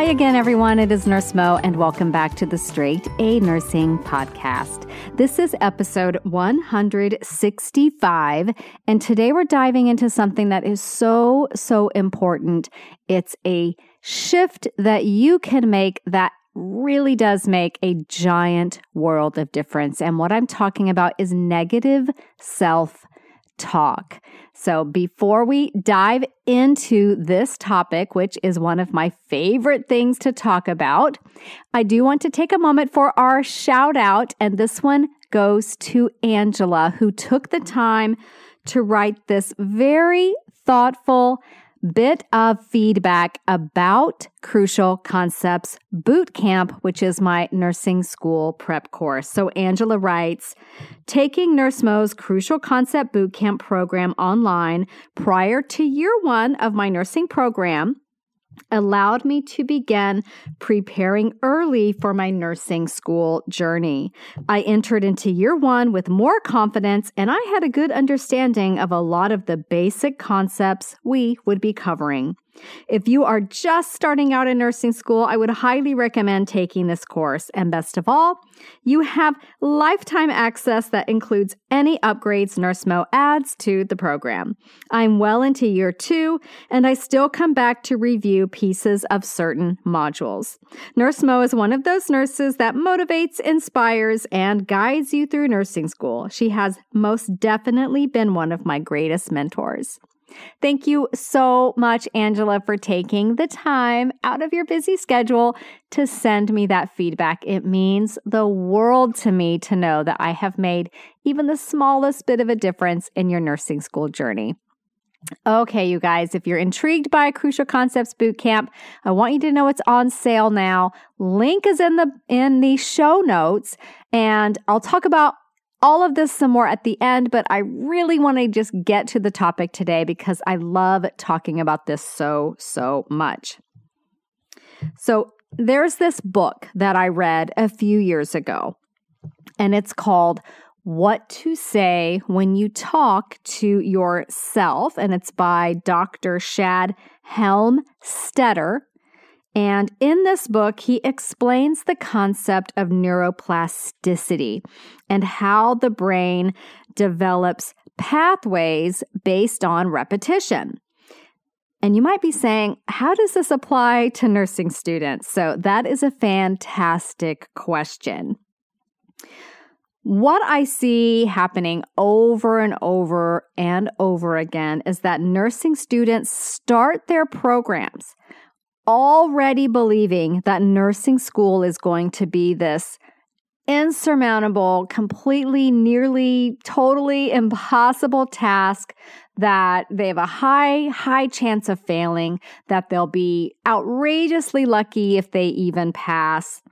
Hi again, everyone. It is Nurse Mo, and welcome back to the Straight A Nursing Podcast. This is episode 165, and today we're diving into something that is so, so important. It's a shift that you can make that really does make a giant world of difference. And what I'm talking about is negative self talk. So, before we dive into this topic, which is one of my favorite things to talk about, I do want to take a moment for our shout out. And this one goes to Angela, who took the time to write this very thoughtful bit of feedback about Crucial Concepts Boot Camp, which is my nursing school prep course. So Angela writes, taking Nurse Mo's Crucial Concept Boot Camp program online prior to year one of my nursing program allowed me to begin preparing early for my nursing school journey. I entered into year one with more confidence and I had a good understanding of a lot of the basic concepts we would be covering. If you are just starting out in nursing school, I would highly recommend taking this course. And best of all, you have lifetime access that includes any upgrades NurseMo adds to the program. I'm well into year two, and I still come back to review pieces of certain modules. NurseMo is one of those nurses that motivates, inspires, and guides you through nursing school. She has most definitely been one of my greatest mentors. Thank you so much, Angela, for taking the time out of your busy schedule to send me that feedback. It means the world to me to know that I have made even the smallest bit of a difference in your nursing school journey. Okay, you guys, if you're intrigued by Crucial Concepts Bootcamp, I want you to know it's on sale now. Link is in the in the show notes and I'll talk about all of this some more at the end, but I really want to just get to the topic today because I love talking about this so, so much. So, there's this book that I read a few years ago, and it's called What to Say When You Talk to Yourself, and it's by Dr. Shad Helmstetter. And in this book, he explains the concept of neuroplasticity and how the brain develops pathways based on repetition. And you might be saying, how does this apply to nursing students? So, that is a fantastic question. What I see happening over and over and over again is that nursing students start their programs already believing that nursing school is going to be this insurmountable, completely, nearly, totally impossible task that they have a high, high chance of failing, that they'll be outrageously lucky if they even pass,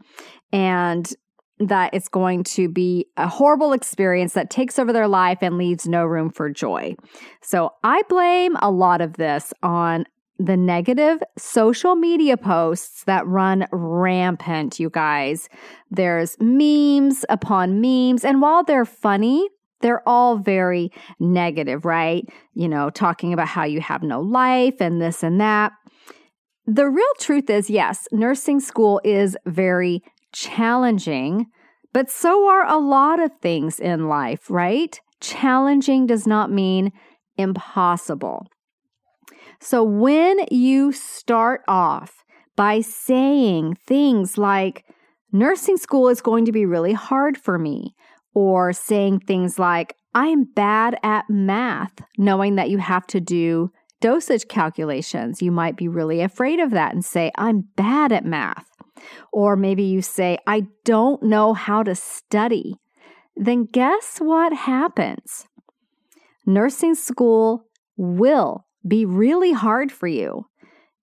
and that it's going to be a horrible experience that takes over their life and leaves no room for joy. So I blame a lot of this on the negative social media posts that run rampant, you guys. There's memes upon memes, and while they're funny, they're all very negative, right? You know, talking about how you have no life and this and that. The real truth is yes, nursing school is very challenging, but so are a lot of things in life, right? Challenging does not mean impossible. So when you start off by saying things like, nursing school is going to be really hard for me, or saying things like, I am bad at math, knowing that you have to do dosage calculations. You might be really afraid of that and say, I'm bad at math. Or maybe you say, I don't know how to study. then guess what happens? Nursing school will be really hard for you.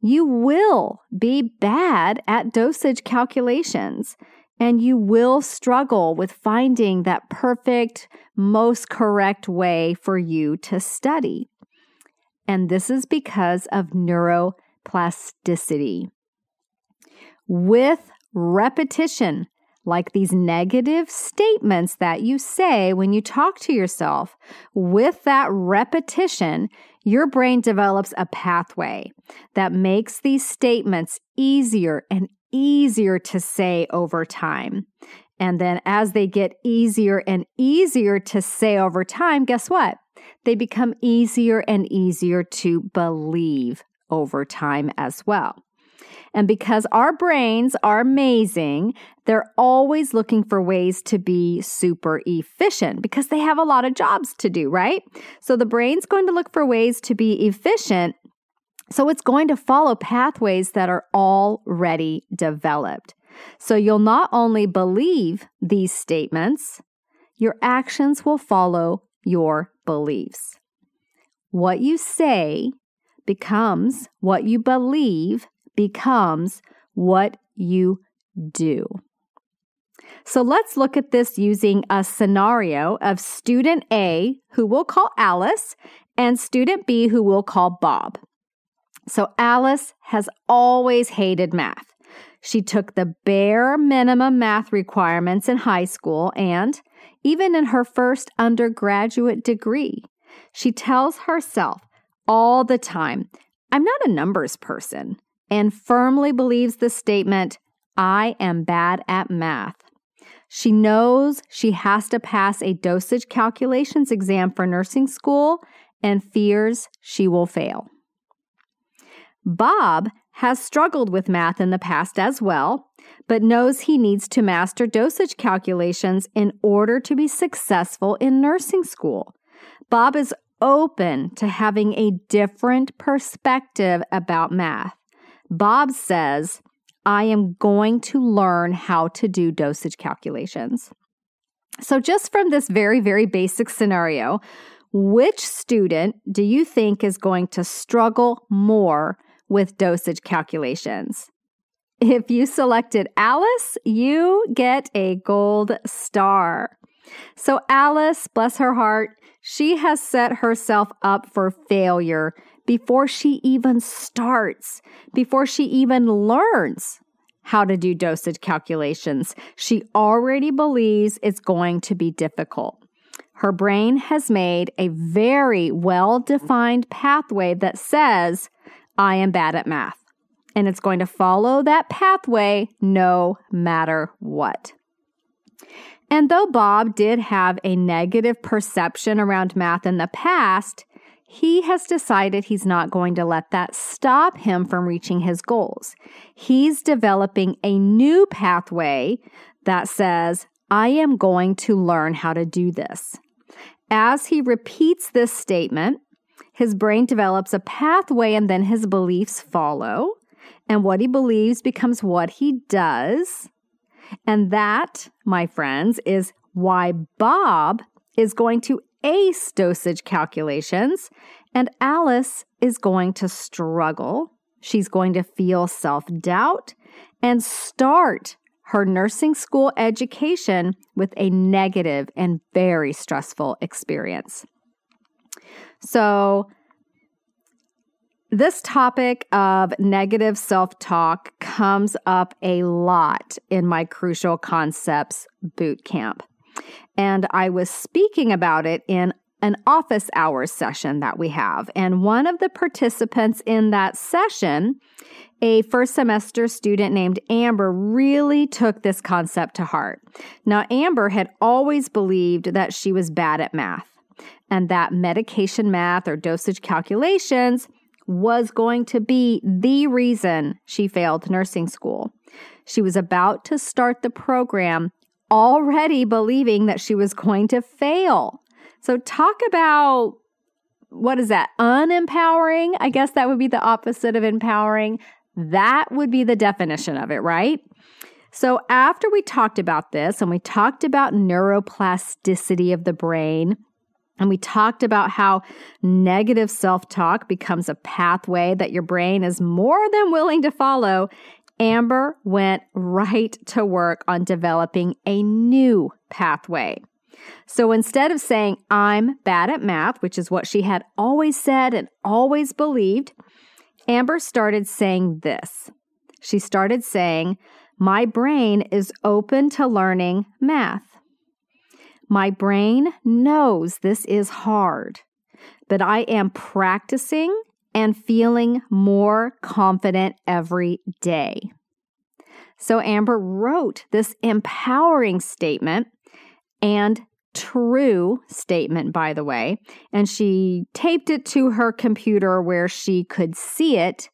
You will be bad at dosage calculations and you will struggle with finding that perfect, most correct way for you to study. And this is because of neuroplasticity. With repetition, like these negative statements that you say when you talk to yourself, with that repetition, your brain develops a pathway that makes these statements easier and easier to say over time. And then as they get easier and easier to say over time, guess what? They become easier and easier to believe over time as well. And because our brains are amazing, they're always looking for ways to be super efficient because they have a lot of jobs to do, right? So the brain's going to look for ways to be efficient. So it's going to follow pathways that are already developed. So you'll not only believe these statements, your actions will follow your beliefs. What you say becomes what you believe becomes what you do. So let's look at this using a scenario of student A, who we'll call Alice, and student B, who we'll call Bob. So Alice has always hated math. She took the bare minimum math requirements in high school and even in her first undergraduate degree. She tells herself all the time, I'm not a numbers person and firmly believes the statement, I am bad at math. She knows she has to pass a dosage calculations exam for nursing school and fears she will fail. Bob has struggled with math in the past as well, but knows he needs to master dosage calculations in order to be successful in nursing school. Bob is open to having a different perspective about math. Bob says, I am going to learn how to do dosage calculations. So, just from this very, very basic scenario, which student do you think is going to struggle more with dosage calculations? If you selected Alice, you get a gold star. So, Alice, bless her heart, she has set herself up for failure before she even starts, before she even learns how to do dosage calculations. She already believes it's going to be difficult. Her brain has made a very well defined pathway that says, I am bad at math. And it's going to follow that pathway no matter what. And though Bob did have a negative perception around math in the past, he has decided he's not going to let that stop him from reaching his goals. He's developing a new pathway that says, I am going to learn how to do this. As he repeats this statement, his brain develops a pathway and then his beliefs follow. And what he believes becomes what he does. And that, my friends, is why Bob is going to ace dosage calculations, and Alice is going to struggle. She's going to feel self doubt and start her nursing school education with a negative and very stressful experience. So, this topic of negative self talk comes up a lot in my Crucial Concepts boot camp. And I was speaking about it in an office hours session that we have. And one of the participants in that session, a first semester student named Amber, really took this concept to heart. Now, Amber had always believed that she was bad at math and that medication math or dosage calculations was going to be the reason she failed nursing school. She was about to start the program already believing that she was going to fail. So, talk about what is that? Unempowering? I guess that would be the opposite of empowering. That would be the definition of it, right? So, after we talked about this and we talked about neuroplasticity of the brain, and we talked about how negative self talk becomes a pathway that your brain is more than willing to follow. Amber went right to work on developing a new pathway. So instead of saying, I'm bad at math, which is what she had always said and always believed, Amber started saying this. She started saying, My brain is open to learning math. My brain knows this is hard, but I am practicing and feeling more confident every day. So Amber wrote this empowering statement and true statement, by the way, and she taped it to her computer where she could see it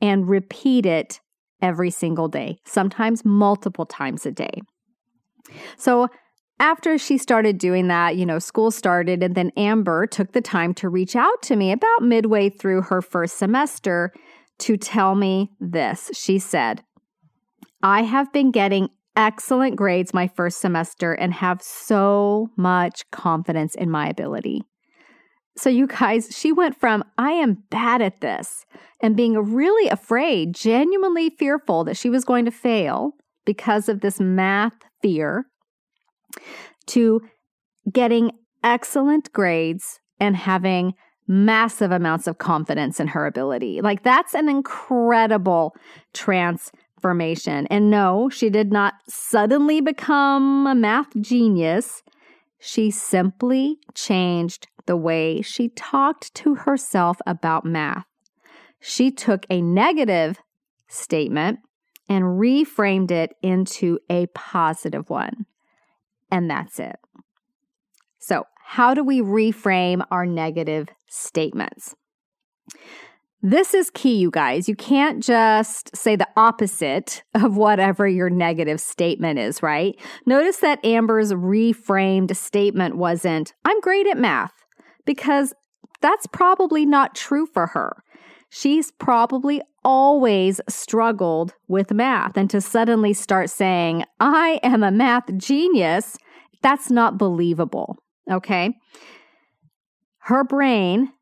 and repeat it every single day, sometimes multiple times a day. So, after she started doing that, you know, school started, and then Amber took the time to reach out to me about midway through her first semester to tell me this. She said, I have been getting excellent grades my first semester and have so much confidence in my ability. So, you guys, she went from I am bad at this and being really afraid, genuinely fearful that she was going to fail because of this math fear, to getting excellent grades and having massive amounts of confidence in her ability. Like, that's an incredible transformation. And no, she did not suddenly become a math genius. She simply changed the way she talked to herself about math. She took a negative statement and reframed it into a positive one. And that's it. So, how do we reframe our negative statements? This is key, you guys. You can't just say the opposite of whatever your negative statement is, right? Notice that Amber's reframed statement wasn't, I'm great at math, because that's probably not true for her. She's probably always struggled with math. And to suddenly start saying, I am a math genius, that's not believable. Okay. Her brain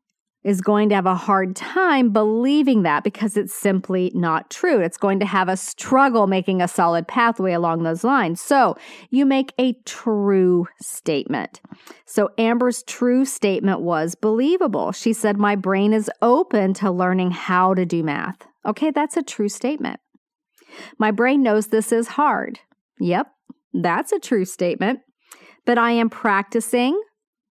is going to have a hard time believing that because it's simply not true. It's going to have a struggle making a solid pathway along those lines. So you make a true statement. So Amber's true statement was believable. She said, My brain is open to learning how to do math. Okay, that's a true statement. My brain knows this is hard. Yep, that's a true statement. But I am practicing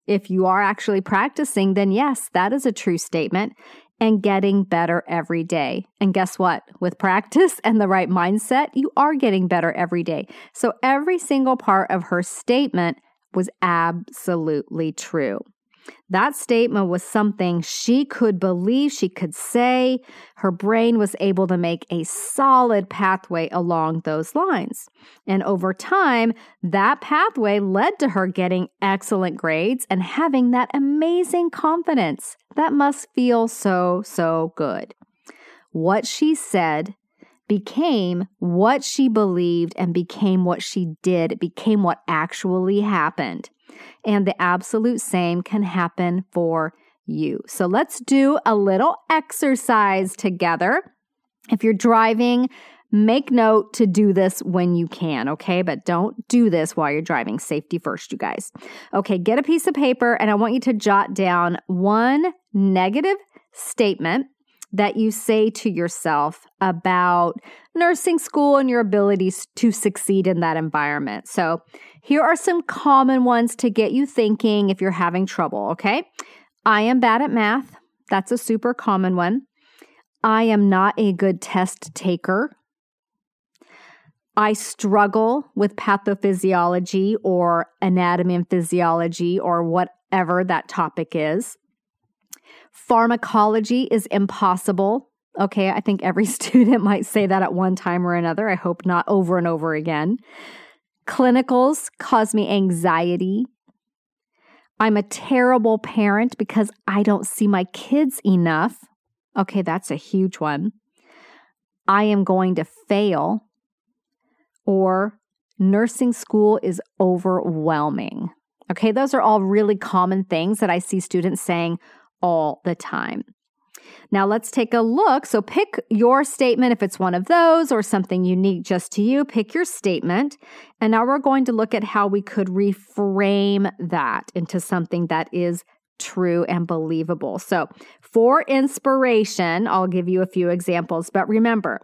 if you are actually practicing, then yes, that is a true statement and getting better every day. And guess what? With practice and the right mindset, you are getting better every day. So every single part of her statement was absolutely true. That statement was something she could believe, she could say. Her brain was able to make a solid pathway along those lines. And over time, that pathway led to her getting excellent grades and having that amazing confidence. That must feel so, so good. What she said became what she believed and became what she did. It became what actually happened. And the absolute same can happen for you. So let's do a little exercise together. If you're driving, make note to do this when you can, okay? But don't do this while you're driving. Safety first, you guys. Okay, get a piece of paper and I want you to jot down one negative statement that you say to yourself about nursing school and your abilities to succeed in that environment. So, here are some common ones to get you thinking if you're having trouble, okay? I am bad at math. That's a super common one. I am not a good test taker. I struggle with pathophysiology or anatomy and physiology or whatever that topic is. Pharmacology is impossible. Okay, I think every student might say that at one time or another. I hope not over and over again. Clinicals cause me anxiety. I'm a terrible parent because I don't see my kids enough. Okay, that's a huge one. I am going to fail. or nursing school is overwhelming. Okay, those are all really common things that I see students saying all the time. Now let's take a look. So pick your statement if it's one of those or something unique just to you. Pick your statement. And now we're going to look at how we could reframe that into something that is true and believable. So for inspiration, I'll give you a few examples. But remember,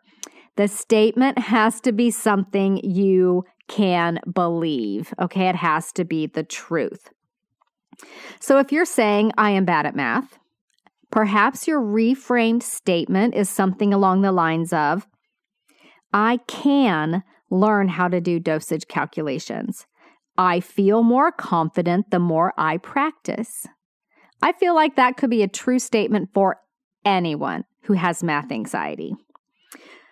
the statement has to be something you can believe. Okay, it has to be the truth. So if you're saying, I am bad at math, Perhaps your reframed statement is something along the lines of I can learn how to do dosage calculations. I feel more confident the more I practice. I feel like that could be a true statement for anyone who has math anxiety.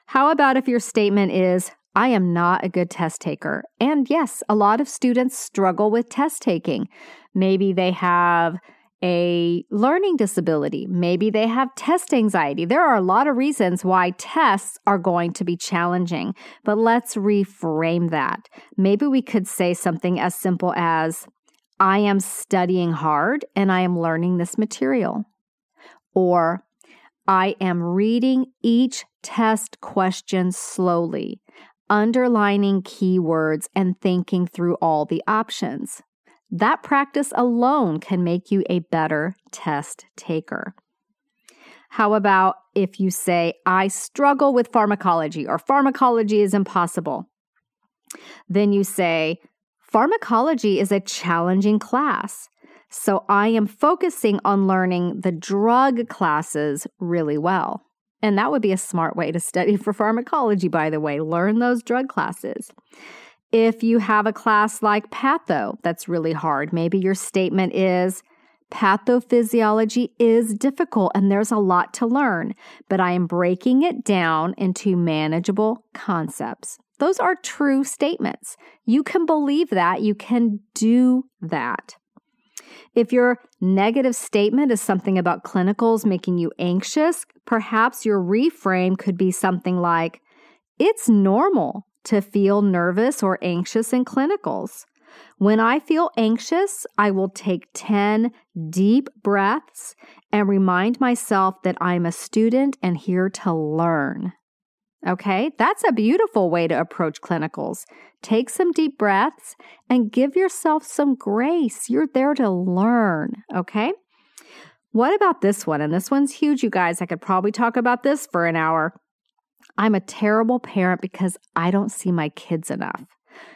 How about if your statement is, I am not a good test taker? And yes, a lot of students struggle with test taking. Maybe they have a learning disability. Maybe they have test anxiety. There are a lot of reasons why tests are going to be challenging, but let's reframe that. Maybe we could say something as simple as, I am studying hard and I am learning this material. Or, I am reading each test question slowly, underlining keywords and thinking through all the options. That practice alone can make you a better test taker. How about if you say, I struggle with pharmacology or pharmacology is impossible? Then you say, Pharmacology is a challenging class. So I am focusing on learning the drug classes really well. And that would be a smart way to study for pharmacology, by the way. Learn those drug classes. If you have a class like patho that's really hard, maybe your statement is pathophysiology is difficult and there's a lot to learn, but I am breaking it down into manageable concepts. Those are true statements. You can believe that, you can do that. If your negative statement is something about clinicals making you anxious, perhaps your reframe could be something like, It's normal to feel nervous or anxious in clinicals. When I feel anxious, I will take 10 deep breaths and remind myself that I'm a student and here to learn. Okay, that's a beautiful way to approach clinicals. Take some deep breaths and give yourself some grace. You're there to learn. Okay. What about this one? And this one's huge, you guys. I could probably talk about this for an hour. I'm a terrible parent because I don't see my kids enough.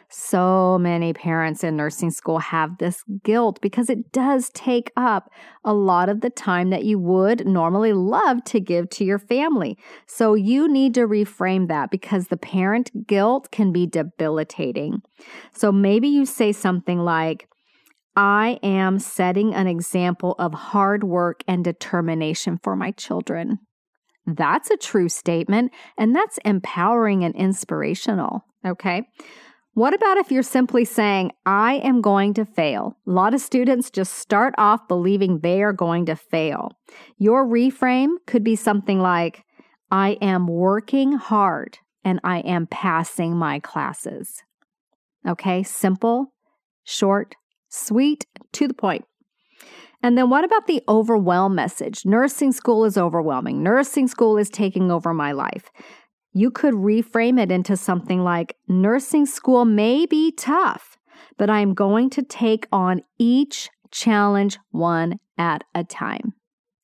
So many parents in nursing school have this guilt because it does take up a lot of the time that you would normally love to give to your family. So you need to reframe that because the parent guilt can be debilitating. So maybe you say something like, I am setting an example of hard work and determination for my children. That's a true statement, and that's empowering and inspirational. Okay. What about if you're simply saying, I am going to fail? A lot of students just start off believing they are going to fail. Your reframe could be something like, I am working hard and I am passing my classes. Okay, simple, short, sweet, to the point. And then what about the overwhelm message? Nursing school is overwhelming. Nursing school is taking over my life. You could reframe it into something like nursing school may be tough, but I'm going to take on each challenge one at a time.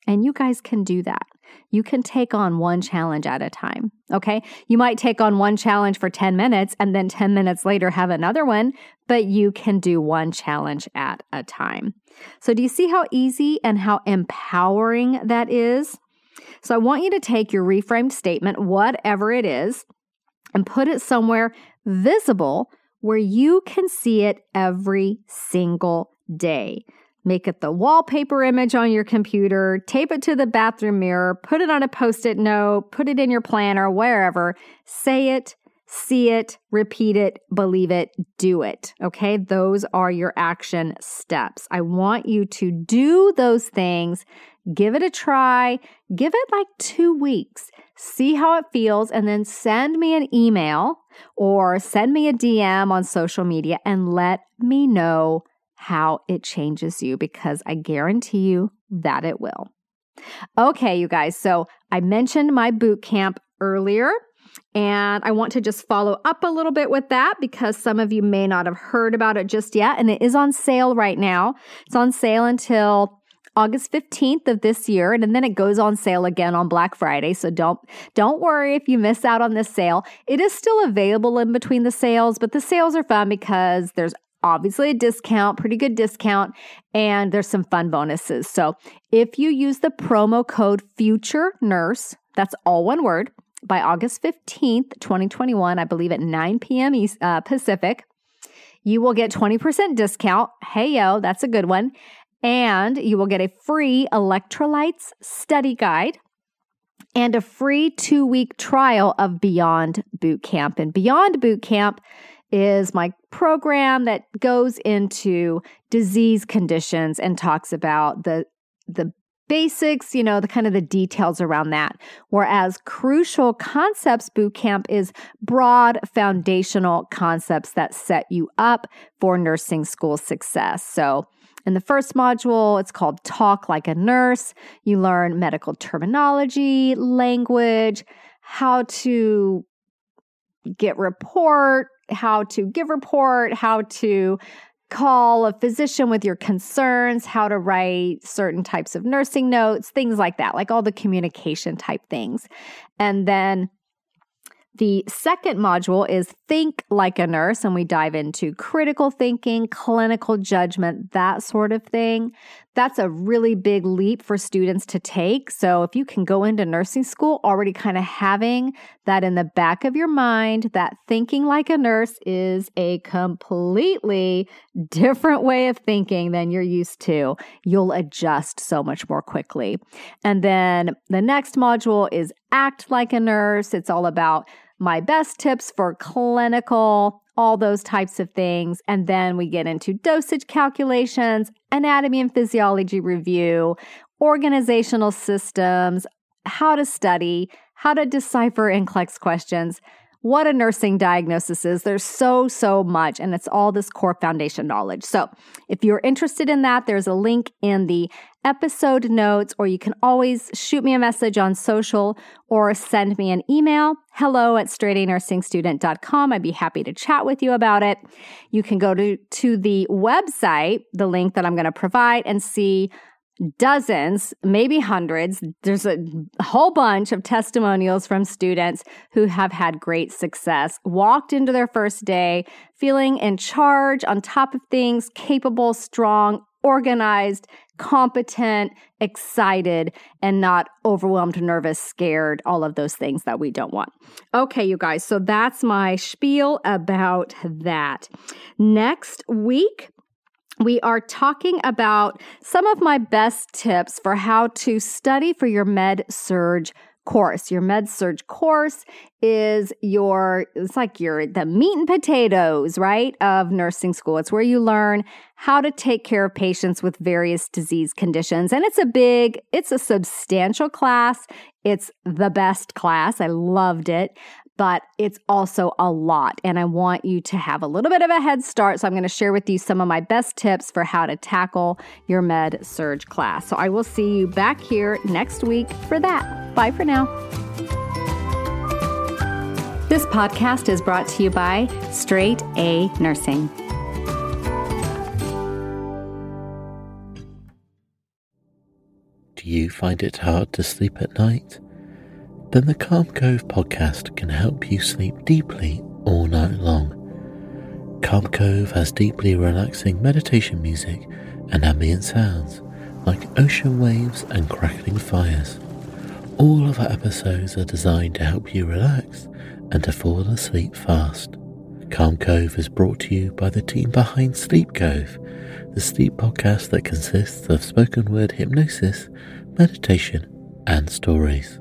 And you guys can do that. You can take on one challenge at a time. Okay. You might take on one challenge for 10 minutes and then 10 minutes later have another one, but you can do one challenge at a time. So, do you see how easy and how empowering that is? So, I want you to take your reframed statement, whatever it is, and put it somewhere visible where you can see it every single day. Make it the wallpaper image on your computer, tape it to the bathroom mirror, put it on a post it note, put it in your planner, wherever. Say it, see it, repeat it, believe it, do it. Okay, those are your action steps. I want you to do those things. Give it a try. Give it like two weeks. see how it feels, and then send me an email or send me a DM on social media and let me know how it changes you because I guarantee you that it will. Okay, you guys. So I mentioned my boot camp earlier. And I want to just follow up a little bit with that because some of you may not have heard about it just yet. And it is on sale right now. It's on sale until August 15th of this year and then it goes on sale again on Black Friday. So don't don't worry if you miss out on this sale. It is still available in between the sales, but the sales are fun because there's obviously a discount, pretty good discount, and there's some fun bonuses. So if you use the promo code future nurse, that's all one word, by August 15th, 2021, I believe at 9 p.m. East, uh, Pacific, you will get 20% discount. Hey, yo, that's a good one. And you will get a free electrolytes study guide and a free two week trial of Beyond Boot Camp. And Beyond Boot Camp is my program that goes into disease conditions and talks about the the basics, you know, the kind of the details around that. Whereas Crucial Concepts Bootcamp is broad foundational concepts that set you up for nursing school success. So, in the first module, it's called Talk Like a Nurse. You learn medical terminology, language, how to get report, how to give report, how to call a physician with your concerns, how to write certain types of nursing notes, things like that, like all the communication type things. And then the second module is Think Like a Nurse, and we dive into critical thinking, clinical judgment, that sort of thing. That's a really big leap for students to take. So, if you can go into nursing school already kind of having that in the back of your mind, that thinking like a nurse is a completely different way of thinking than you're used to, you'll adjust so much more quickly. And then the next module is Act Like a Nurse. It's all about my best tips for clinical, all those types of things. And then we get into dosage calculations, anatomy and physiology review, organizational systems, how to study, how to decipher NCLEX questions what a nursing diagnosis is. There's so, so much, and it's all this core foundation knowledge. So, if you're interested in that, there's a link in the episode notes, or you can always shoot me a message on social or send me an email hello at straightanursingstudent.com. I'd be happy to chat with you about it. You can go to, to the website, the link that I'm going to provide, and see dozens, maybe hundreds. There's a whole bunch of testimonials from students who have had great success, walked into their first day feeling in charge, on top of things, capable, strong, organized, competent, excited, and not overwhelmed, nervous, scared, all of those things that we don't want. Okay, you guys, so that's my spiel about that. Next week, we are talking about some of my best tips for how to study for your med surg course. Your med surg course is your it's like your the meat and potatoes, right, of nursing school. It's where you learn how to take care of patients with various disease conditions. And it's a big, it's a substantial class. It's the best class. I loved it but it's also a lot. And I want you to have a little bit of a head start. So I'm going to share with you some of my best tips for how to tackle your med surg class. So I will see you back here next week for that. Bye for now. This podcast is brought to you by Straight A Nursing. Do you find it hard to sleep at night? Then the Calm Cove podcast can help you sleep deeply all night long. Calm Cove has deeply relaxing meditation music and ambient sounds like ocean waves and crackling fires. All of our episodes are designed to help you relax and to fall asleep fast. Calm Cove is brought to you by the team behind Sleep Cove, the sleep podcast that consists of spoken word hypnosis, meditation, and stories.